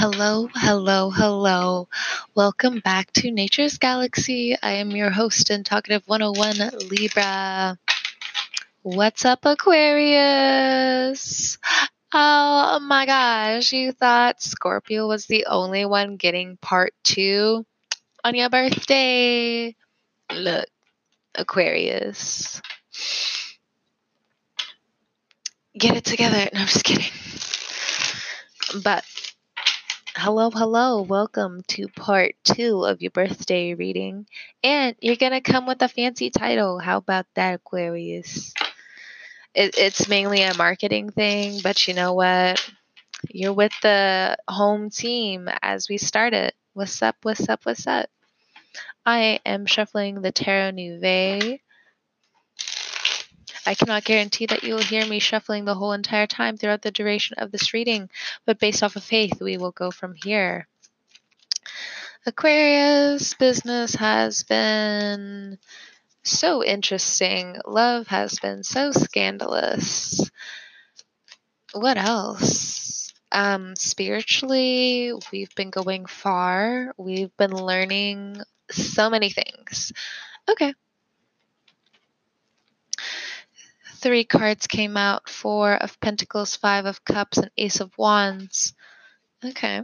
Hello, hello, hello. Welcome back to Nature's Galaxy. I am your host and talkative 101 Libra. What's up, Aquarius? Oh my gosh, you thought Scorpio was the only one getting part two on your birthday? Look, Aquarius. Get it together. No, I'm just kidding. But hello, hello. Welcome to part two of your birthday reading. And you're going to come with a fancy title. How about that, Aquarius? It, it's mainly a marketing thing, but you know what? You're with the home team as we start it. What's up? What's up? What's up? I am shuffling the Tarot Nouveau. I cannot guarantee that you will hear me shuffling the whole entire time throughout the duration of this reading, but based off of faith, we will go from here. Aquarius business has been so interesting. Love has been so scandalous. What else? Um, spiritually, we've been going far. We've been learning so many things. Okay. Three cards came out Four of Pentacles, Five of Cups, and Ace of Wands. Okay.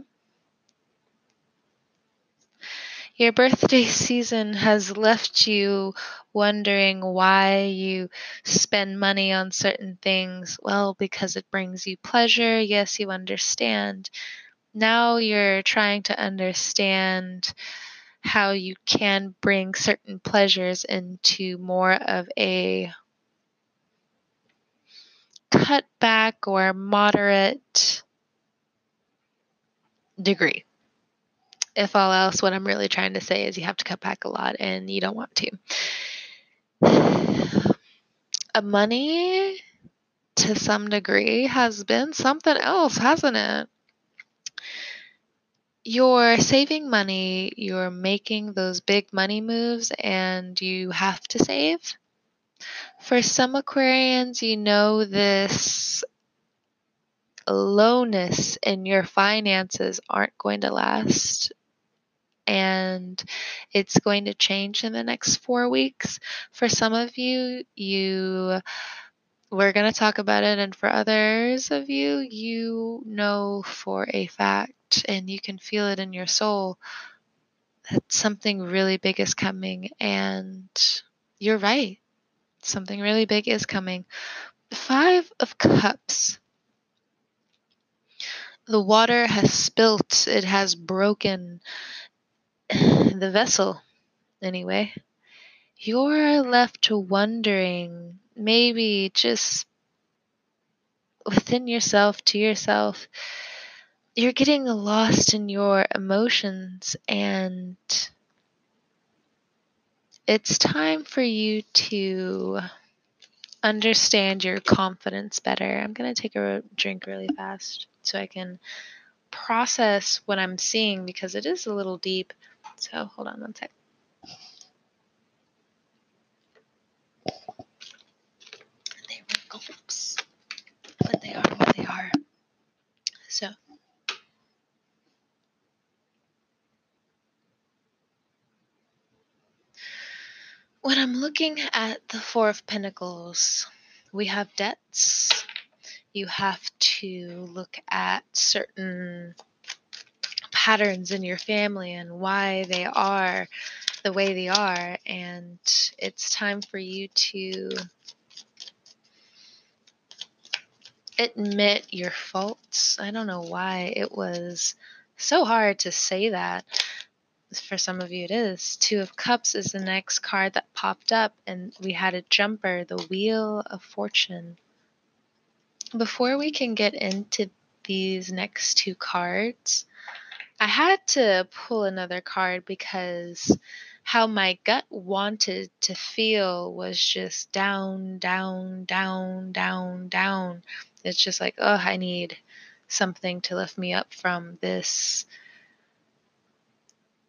Your birthday season has left you wondering why you spend money on certain things. Well, because it brings you pleasure. Yes, you understand. Now you're trying to understand how you can bring certain pleasures into more of a cut back or moderate degree if all else, what I'm really trying to say is you have to cut back a lot and you don't want to. A money, to some degree, has been something else, hasn't it? You're saving money, you're making those big money moves, and you have to save. For some Aquarians, you know this lowness in your finances aren't going to last and it's going to change in the next four weeks. For some of you, you we're going to talk about it, and for others of you, you know for a fact and you can feel it in your soul that something really big is coming, and you're right. Something really big is coming. Five of Cups. The water has spilt, it has broken, the vessel, anyway, you're left to wondering, maybe just within yourself, to yourself, you're getting lost in your emotions, and it's time for you to understand your confidence better. I'm going to take a drink really fast so I can process what I'm seeing because it is a little deep. So hold on one sec. They were gulps, but they are what they are. So. When I'm looking at the Four of Pentacles, we have debts. You have to look at certain patterns in your family and why they are the way they are. And it's time for you to admit your faults. I don't know why it was so hard to say that. For some of you, it is. Two of Cups is the next card that popped up, and we had a jumper, the Wheel of Fortune. Before we can get into these next two cards, I had to pull another card because how my gut wanted to feel was just down, down, down, down, down. It's just like, oh, I need something to lift me up from this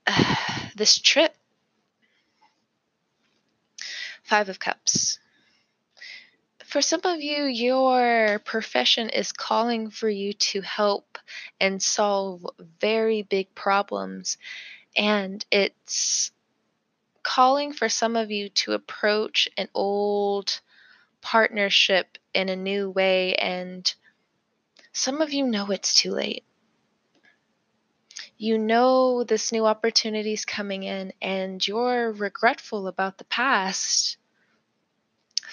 this trip. Five of Cups. for some of you, your profession is calling for you to help and solve very big problems. And it's calling for some of you to approach an old partnership in a new way. And some of you know it's too late. You know this new opportunity is coming in, and you're regretful about the past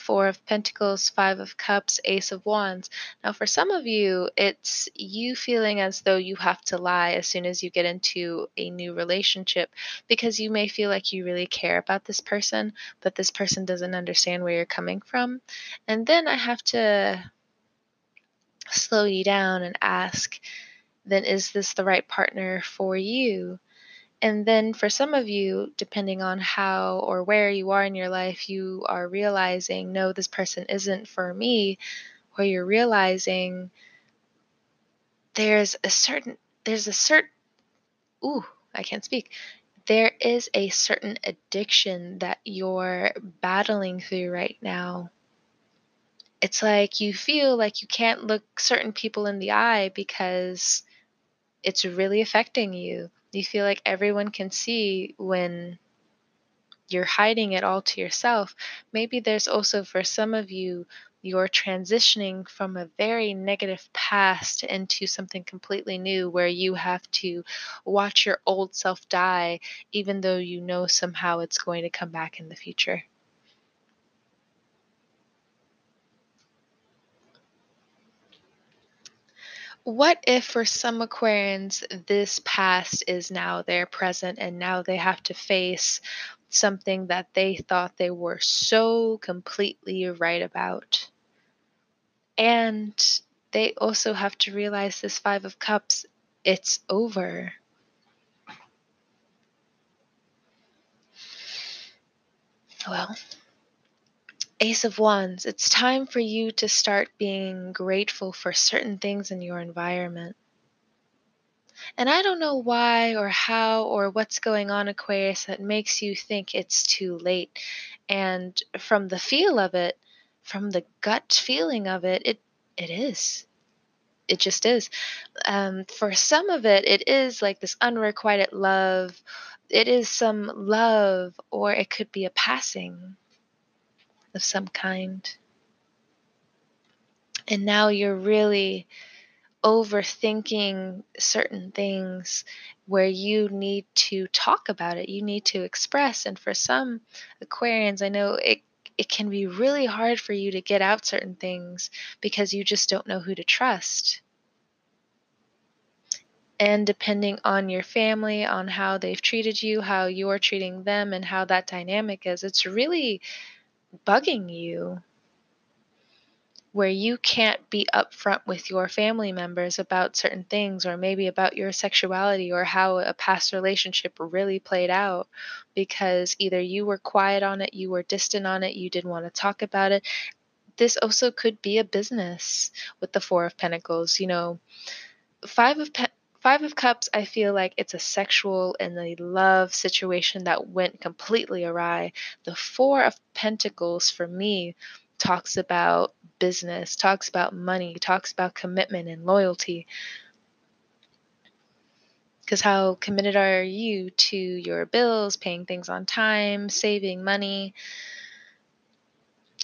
Four of Pentacles, Five of Cups, Ace of Wands. Now, for some of you, it's you feeling as though you have to lie as soon as you get into a new relationship because you may feel like you really care about this person, but this person doesn't understand where you're coming from. And then I have to slow you down and ask, then is this the right partner for you? And then for some of you, depending on how or where you are in your life, you are realizing, no, this person isn't for me, or you're realizing there's a certain, there's a certain, ooh, I can't speak. There is a certain addiction that you're battling through right now. It's like you feel like you can't look certain people in the eye because it's really affecting you you feel like everyone can see when you're hiding it all to yourself. Maybe there's also for some of you, you're transitioning from a very negative past into something completely new where you have to watch your old self die, even though you know somehow it's going to come back in the future. What if for some Aquarians this past is now their present and now they have to face something that they thought they were so completely right about? And they also have to realize this Five of Cups, it's over. Well, Ace of Wands, it's time for you to start being grateful for certain things in your environment. And I don't know why or how or what's going on, Aquarius, that makes you think it's too late. And from the feel of it, from the gut feeling of it, it it is. It just is. Um, for some of it, it is like this unrequited love. It is some love, or it could be a passing of some kind. And now you're really overthinking certain things where you need to talk about it, you need to express. And for some Aquarians, I know it it can be really hard for you to get out certain things because you just don't know who to trust. And depending on your family, on how they've treated you, how you're treating them, and how that dynamic is, it's really bugging you where you can't be upfront with your family members about certain things or maybe about your sexuality or how a past relationship really played out because either you were quiet on it, you were distant on it, you didn't want to talk about it. This also could be a business with the 4 of pentacles, you know. 5 of pe- Five of Cups, I feel like it's a sexual and a love situation that went completely awry. The Four of Pentacles, for me, talks about business, talks about money, talks about commitment and loyalty. Because how committed are you to your bills, paying things on time, saving money?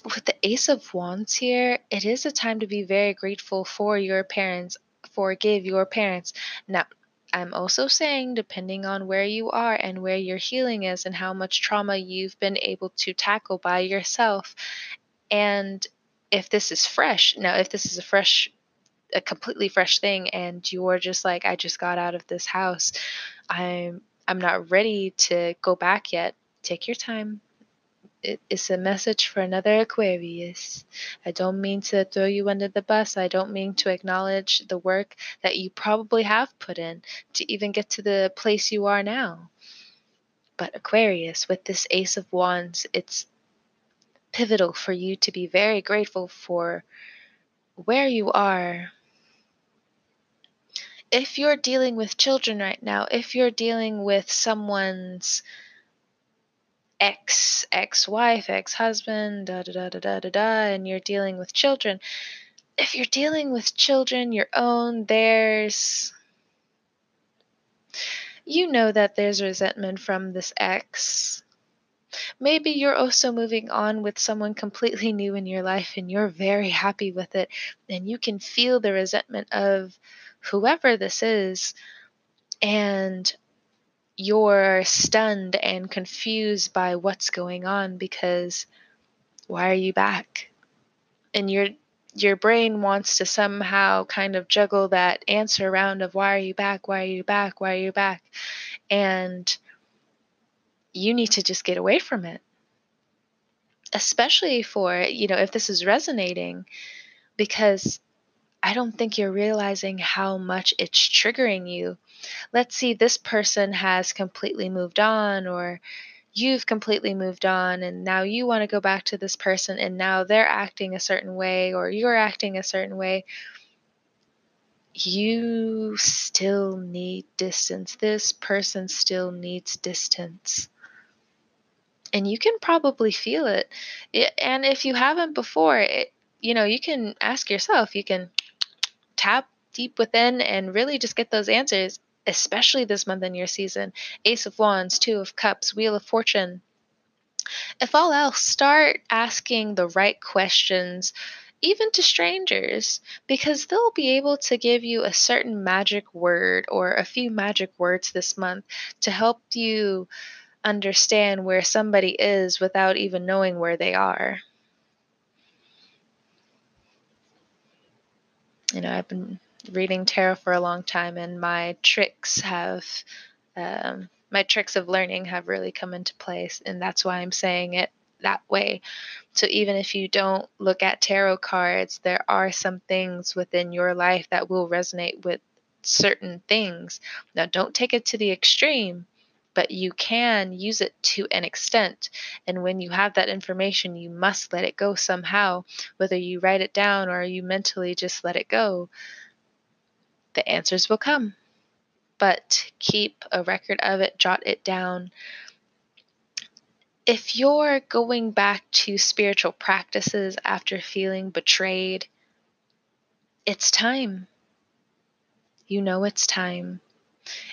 With the Ace of Wands here, it is a time to be very grateful for your parents forgive your parents. Now, I'm also saying, depending on where you are and where your healing is and how much trauma you've been able to tackle by yourself, and if this is fresh, now, if this is a fresh, a completely fresh thing, and you're just like, I just got out of this house, I'm, I'm not ready to go back yet. Take your time, it is a message for another Aquarius. I don't mean to throw you under the bus. I don't mean to acknowledge the work that you probably have put in to even get to the place you are now. But Aquarius, with this Ace of Wands, it's pivotal for you to be very grateful for where you are. If you're dealing with children right now, if you're dealing with someone's ex ex wife, ex husband, da da da da da da da, and you're dealing with children. If you're dealing with children, your own, theirs, you know that there's resentment from this ex. Maybe you're also moving on with someone completely new in your life and you're very happy with it, and you can feel the resentment of whoever this is, and you're stunned and confused by what's going on because why are you back? And your your brain wants to somehow kind of juggle that answer around of why are you back? Why are you back? Why are you back? And you need to just get away from it. Especially for, you know, if this is resonating because I don't think you're realizing how much it's triggering you. Let's see, this person has completely moved on, or you've completely moved on, and now you want to go back to this person, and now they're acting a certain way, or you're acting a certain way. You still need distance. This person still needs distance. And you can probably feel it. it and if you haven't before, it, you know, you can ask yourself, you can tap deep within and really just get those answers, especially this month in your season. Ace of Wands, Two of Cups, Wheel of Fortune. If all else, start asking the right questions, even to strangers, because they'll be able to give you a certain magic word or a few magic words this month to help you understand where somebody is without even knowing where they are. You know, I've been reading tarot for a long time, and my tricks have, um, my tricks of learning have really come into place, and that's why I'm saying it that way. So even if you don't look at tarot cards, there are some things within your life that will resonate with certain things. Now, don't take it to the extreme but you can use it to an extent. And when you have that information, you must let it go somehow, whether you write it down or you mentally just let it go. The answers will come. But keep a record of it, jot it down. If you're going back to spiritual practices after feeling betrayed, it's time. You know it's time.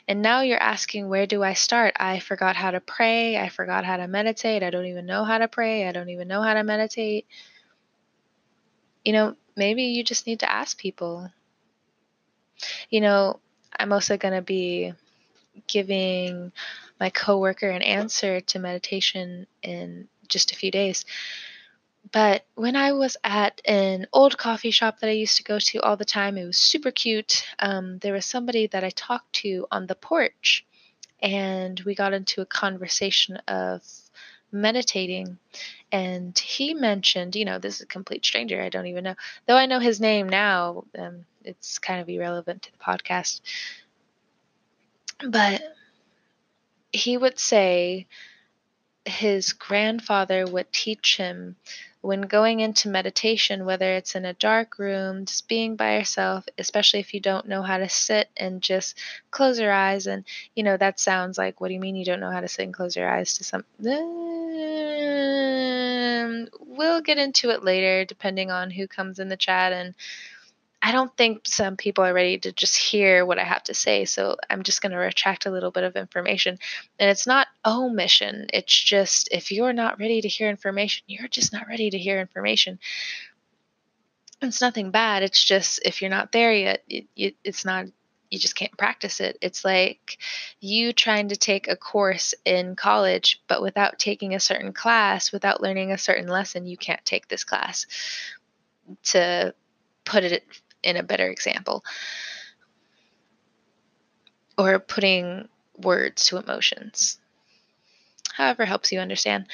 And now you're asking, where do I start? I forgot how to pray. I forgot how to meditate. I don't even know how to pray. I don't even know how to meditate. You know, maybe you just need to ask people. You know, I'm also going to be giving my coworker an answer to meditation in just a few days. But when I was at an old coffee shop that I used to go to all the time, it was super cute. Um, there was somebody that I talked to on the porch, and we got into a conversation of meditating. And he mentioned, you know, this is a complete stranger. I don't even know. Though I know his name now, um, it's kind of irrelevant to the podcast. But he would say his grandfather would teach him when going into meditation, whether it's in a dark room, just being by yourself, especially if you don't know how to sit and just close your eyes. And, you know, that sounds like, what do you mean you don't know how to sit and close your eyes to some. Um, we'll get into it later, depending on who comes in the chat and I don't think some people are ready to just hear what I have to say. So I'm just going to retract a little bit of information. And it's not omission, it's just if you're not ready to hear information, you're just not ready to hear information. It's nothing bad. It's just if you're not there yet, it, it, it's not you just can't practice it. It's like you trying to take a course in college, but without taking a certain class, without learning a certain lesson, you can't take this class. To put it in a better example. Or putting words to emotions. However, helps you understand.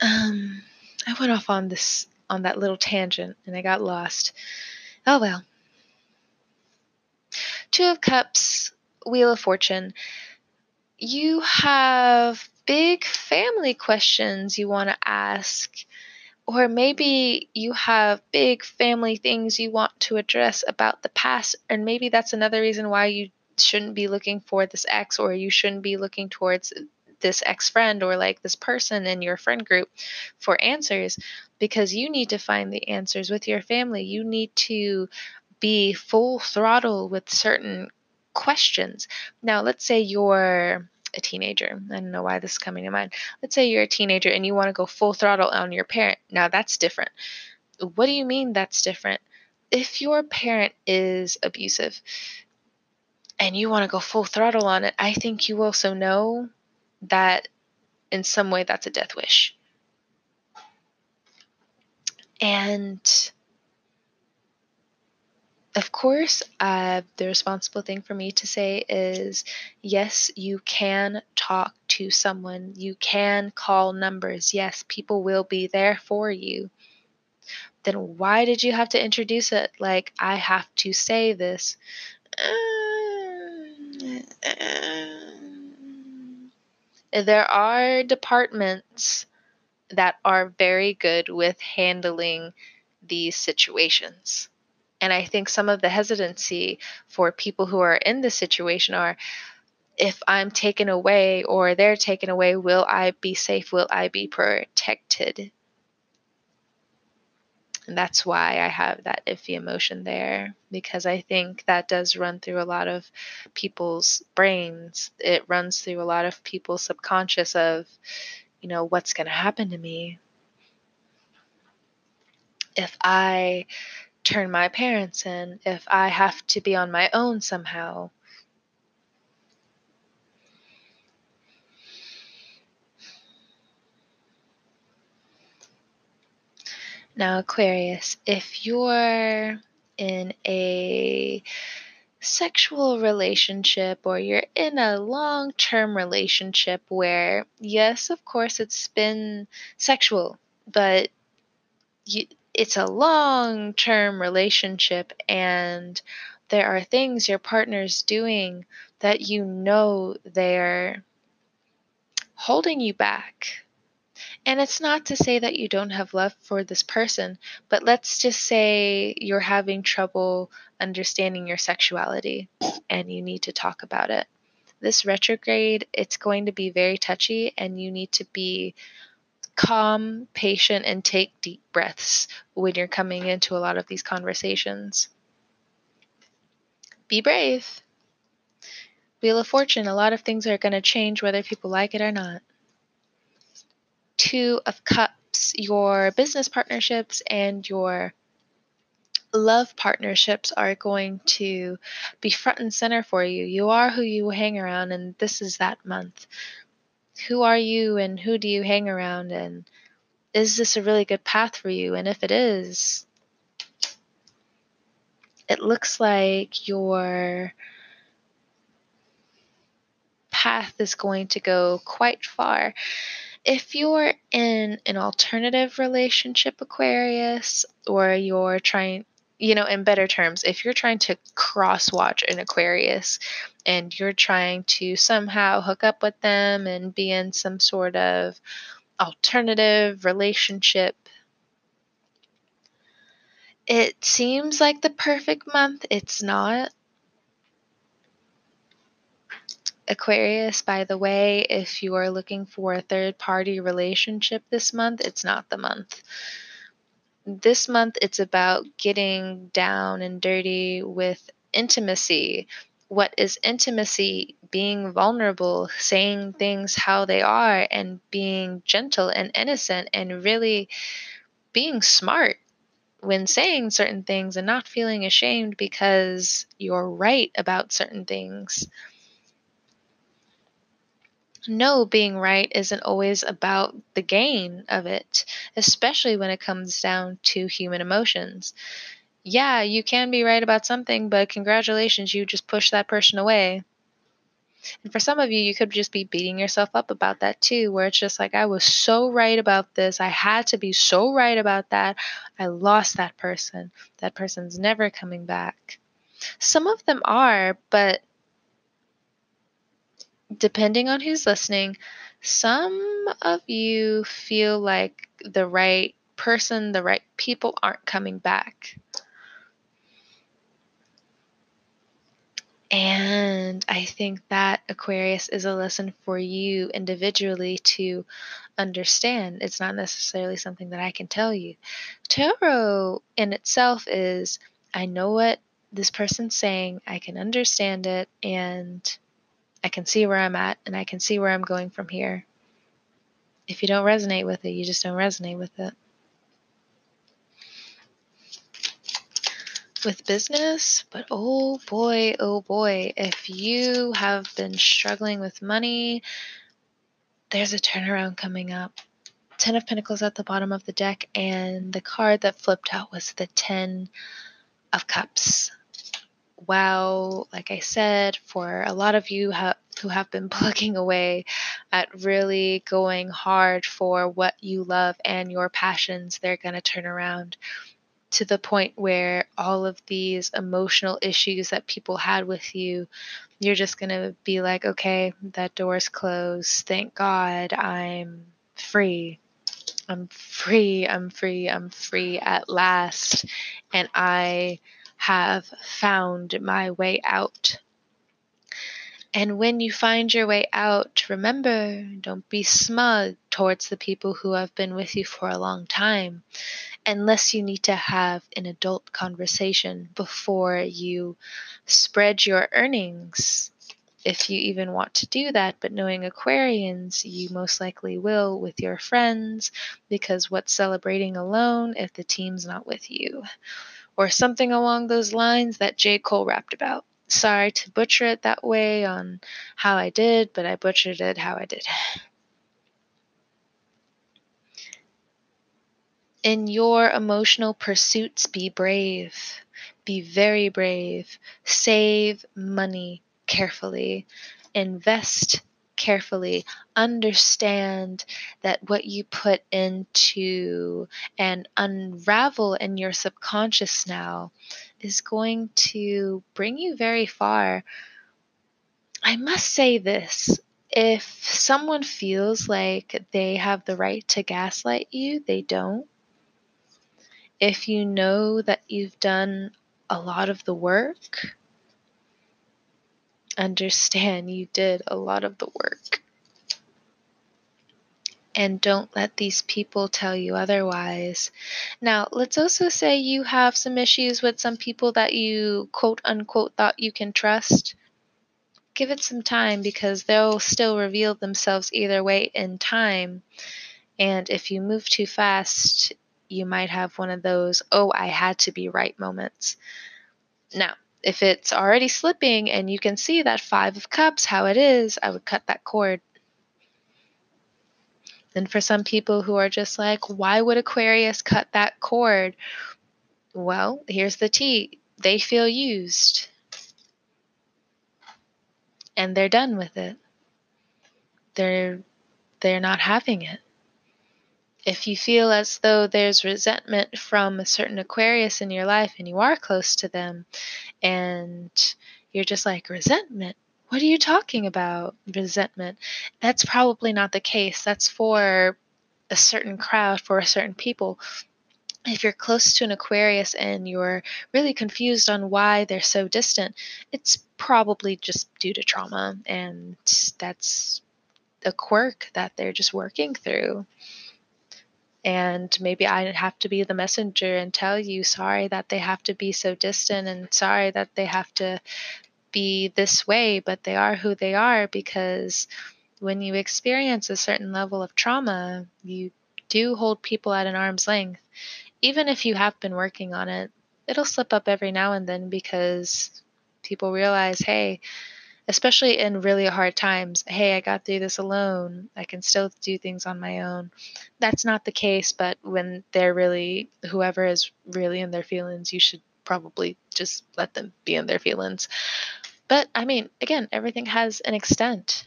Um, I went off on this on that little tangent and I got lost. Oh well. Two of Cups, Wheel of Fortune. You have big family questions you want to ask or maybe you have big family things you want to address about the past, and maybe that's another reason why you shouldn't be looking for this ex or you shouldn't be looking towards this ex friend or like this person in your friend group for answers because you need to find the answers with your family. You need to be full throttle with certain questions. Now, let's say you're a teenager. I don't know why this is coming to mind. Let's say you're a teenager and you want to go full throttle on your parent. Now, that's different. What do you mean that's different? If your parent is abusive and you want to go full throttle on it, I think you also know that in some way that's a death wish. And of course, uh, the responsible thing for me to say is yes, you can talk to someone, you can call numbers. Yes, people will be there for you. Then why did you have to introduce it like I have to say this? there are departments that are very good with handling these situations. And I think some of the hesitancy for people who are in this situation are if I'm taken away or they're taken away, will I be safe? Will I be protected? And that's why I have that iffy emotion there because I think that does run through a lot of people's brains. It runs through a lot of people's subconscious of, you know, what's going to happen to me if I turn my parents in, if I have to be on my own somehow. Now, Aquarius, if you're in a sexual relationship or you're in a long term relationship where, yes, of course, it's been sexual, but you, it's a long term relationship and there are things your partner's doing that you know they're holding you back. And it's not to say that you don't have love for this person, but let's just say you're having trouble understanding your sexuality and you need to talk about it. This retrograde, it's going to be very touchy and you need to be calm, patient, and take deep breaths when you're coming into a lot of these conversations. Be brave. Wheel of Fortune, a lot of things are going to change whether people like it or not. Two of Cups, your business partnerships and your love partnerships are going to be front and center for you. You are who you hang around, and this is that month who are you and who do you hang around and is this a really good path for you? And if it is, it looks like your path is going to go quite far. If you're in an alternative relationship, Aquarius, or you're trying, you know, in better terms, if you're trying to cross watch an Aquarius and you're trying to somehow hook up with them and be in some sort of alternative relationship, it seems like the perfect month. It's not. Aquarius, by the way, if you are looking for a third party relationship this month, it's not the month this month it's about getting down and dirty with intimacy. What is intimacy? Being vulnerable, saying things how they are, and being gentle and innocent, and really being smart when saying certain things and not feeling ashamed because you're right about certain things no, being right isn't always about the gain of it, especially when it comes down to human emotions. Yeah, you can be right about something, but congratulations, you just pushed that person away. And for some of you, you could just be beating yourself up about that too, where it's just like, I was so right about this. I had to be so right about that. I lost that person. That person's never coming back. Some of them are, but depending on who's listening, some of you feel like the right person, the right people aren't coming back. And I think that Aquarius is a lesson for you individually to understand. It's not necessarily something that I can tell you. Tarot in itself is I know what this person's saying, I can understand it, and I can see where I'm at, and I can see where I'm going from here. If you don't resonate with it, you just don't resonate with it. with business, but oh boy, oh boy, if you have been struggling with money, there's a turnaround coming up. Ten of Pentacles at the bottom of the deck, and the card that flipped out was the Ten of Cups. Wow, like I said, for a lot of you ha- who have been plugging away at really going hard for what you love and your passions, they're going to turn around to the point where all of these emotional issues that people had with you, you're just going to be like, okay, that door's closed. Thank God I'm free. I'm free. I'm free. I'm free at last. And I have found my way out. And when you find your way out, remember, don't be smug towards the people who have been with you for a long time unless you need to have an adult conversation before you spread your earnings. If you even want to do that, but knowing Aquarians, you most likely will with your friends because what's celebrating alone if the team's not with you? Or something along those lines that J. Cole rapped about. Sorry to butcher it that way on how I did, but I butchered it how I did. In your emotional pursuits, be brave. Be very brave. Save money carefully. Invest carefully. Understand that what you put into and unravel in your subconscious now is going to bring you very far. I must say this if someone feels like they have the right to gaslight you, they don't if you know that you've done a lot of the work, understand you did a lot of the work. And don't let these people tell you otherwise. Now, let's also say you have some issues with some people that you quote unquote thought you can trust. Give it some time because they'll still reveal themselves either way in time. And if you move too fast, you might have one of those, oh, I had to be right moments. Now, if it's already slipping and you can see that Five of Cups, how it is, I would cut that cord. And for some people who are just like, why would Aquarius cut that cord? Well, here's the tea they feel used. And they're done with it. They're they're not having it if you feel as though there's resentment from a certain Aquarius in your life and you are close to them and you're just like, resentment? What are you talking about? Resentment. That's probably not the case. That's for a certain crowd, for a certain people. If you're close to an Aquarius and you're really confused on why they're so distant, it's probably just due to trauma, and that's a quirk that they're just working through and maybe I have to be the messenger and tell you sorry that they have to be so distant and sorry that they have to be this way, but they are who they are because when you experience a certain level of trauma, you do hold people at an arm's length. Even if you have been working on it, it'll slip up every now and then because people realize, hey, especially in really hard times. Hey, I got through this alone. I can still do things on my own. That's not the case, but when they're really, whoever is really in their feelings, you should probably just let them be in their feelings. But I mean, again, everything has an extent.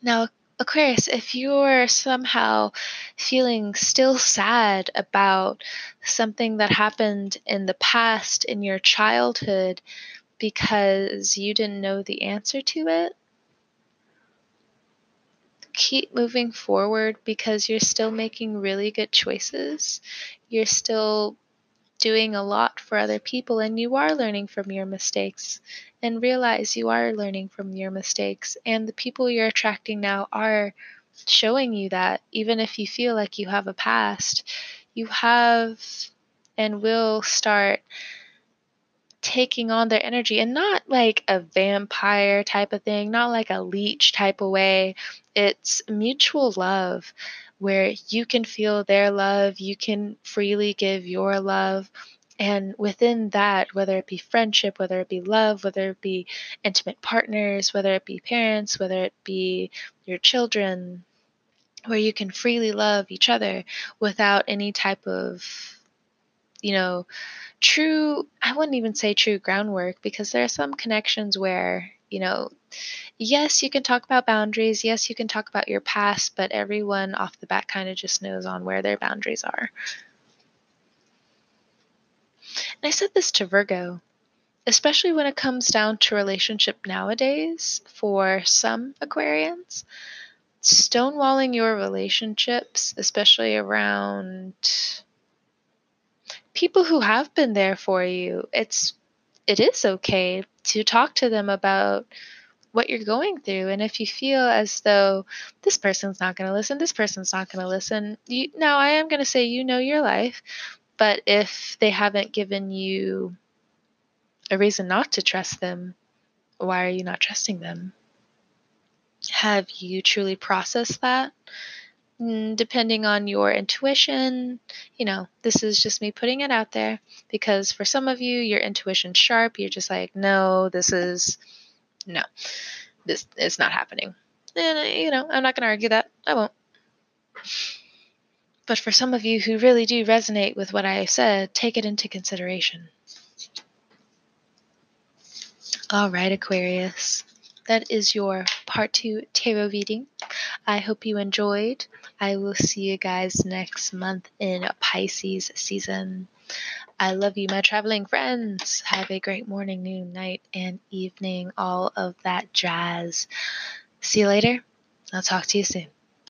Now, Aquarius, if you're somehow feeling still sad about something that happened in the past in your childhood, because you didn't know the answer to it. Keep moving forward because you're still making really good choices. You're still doing a lot for other people and you are learning from your mistakes and realize you are learning from your mistakes and the people you're attracting now are showing you that even if you feel like you have a past you have and will start taking on their energy and not like a vampire type of thing, not like a leech type of way. It's mutual love where you can feel their love, you can freely give your love. And within that, whether it be friendship, whether it be love, whether it be intimate partners, whether it be parents, whether it be your children, where you can freely love each other without any type of, you know, true, I wouldn't even say true groundwork because there are some connections where, you know, yes, you can talk about boundaries. Yes, you can talk about your past, but everyone off the bat kind of just knows on where their boundaries are. And I said this to Virgo, especially when it comes down to relationship nowadays for some Aquarians. Stonewalling your relationships, especially around people who have been there for you, it's it is okay to talk to them about what you're going through. And if you feel as though this person's not going to listen this person's not going to listen you now i am going to say you know your life but if they haven't given you a reason not to trust them why are you not trusting them? Have you truly processed that depending on your intuition, you know, this is just me putting it out there because for some of you, your intuition's sharp. You're just like, no, this is, no, this is not happening. And, uh, you know, I'm not going to argue that. I won't. But for some of you who really do resonate with what I said, take it into consideration. All right, Aquarius that is your part two tarot reading. I hope you enjoyed. I will see you guys next month in Pisces season. I love you, my traveling friends. Have a great morning, noon, night, and evening, all of that jazz. See you later. I'll talk to you soon.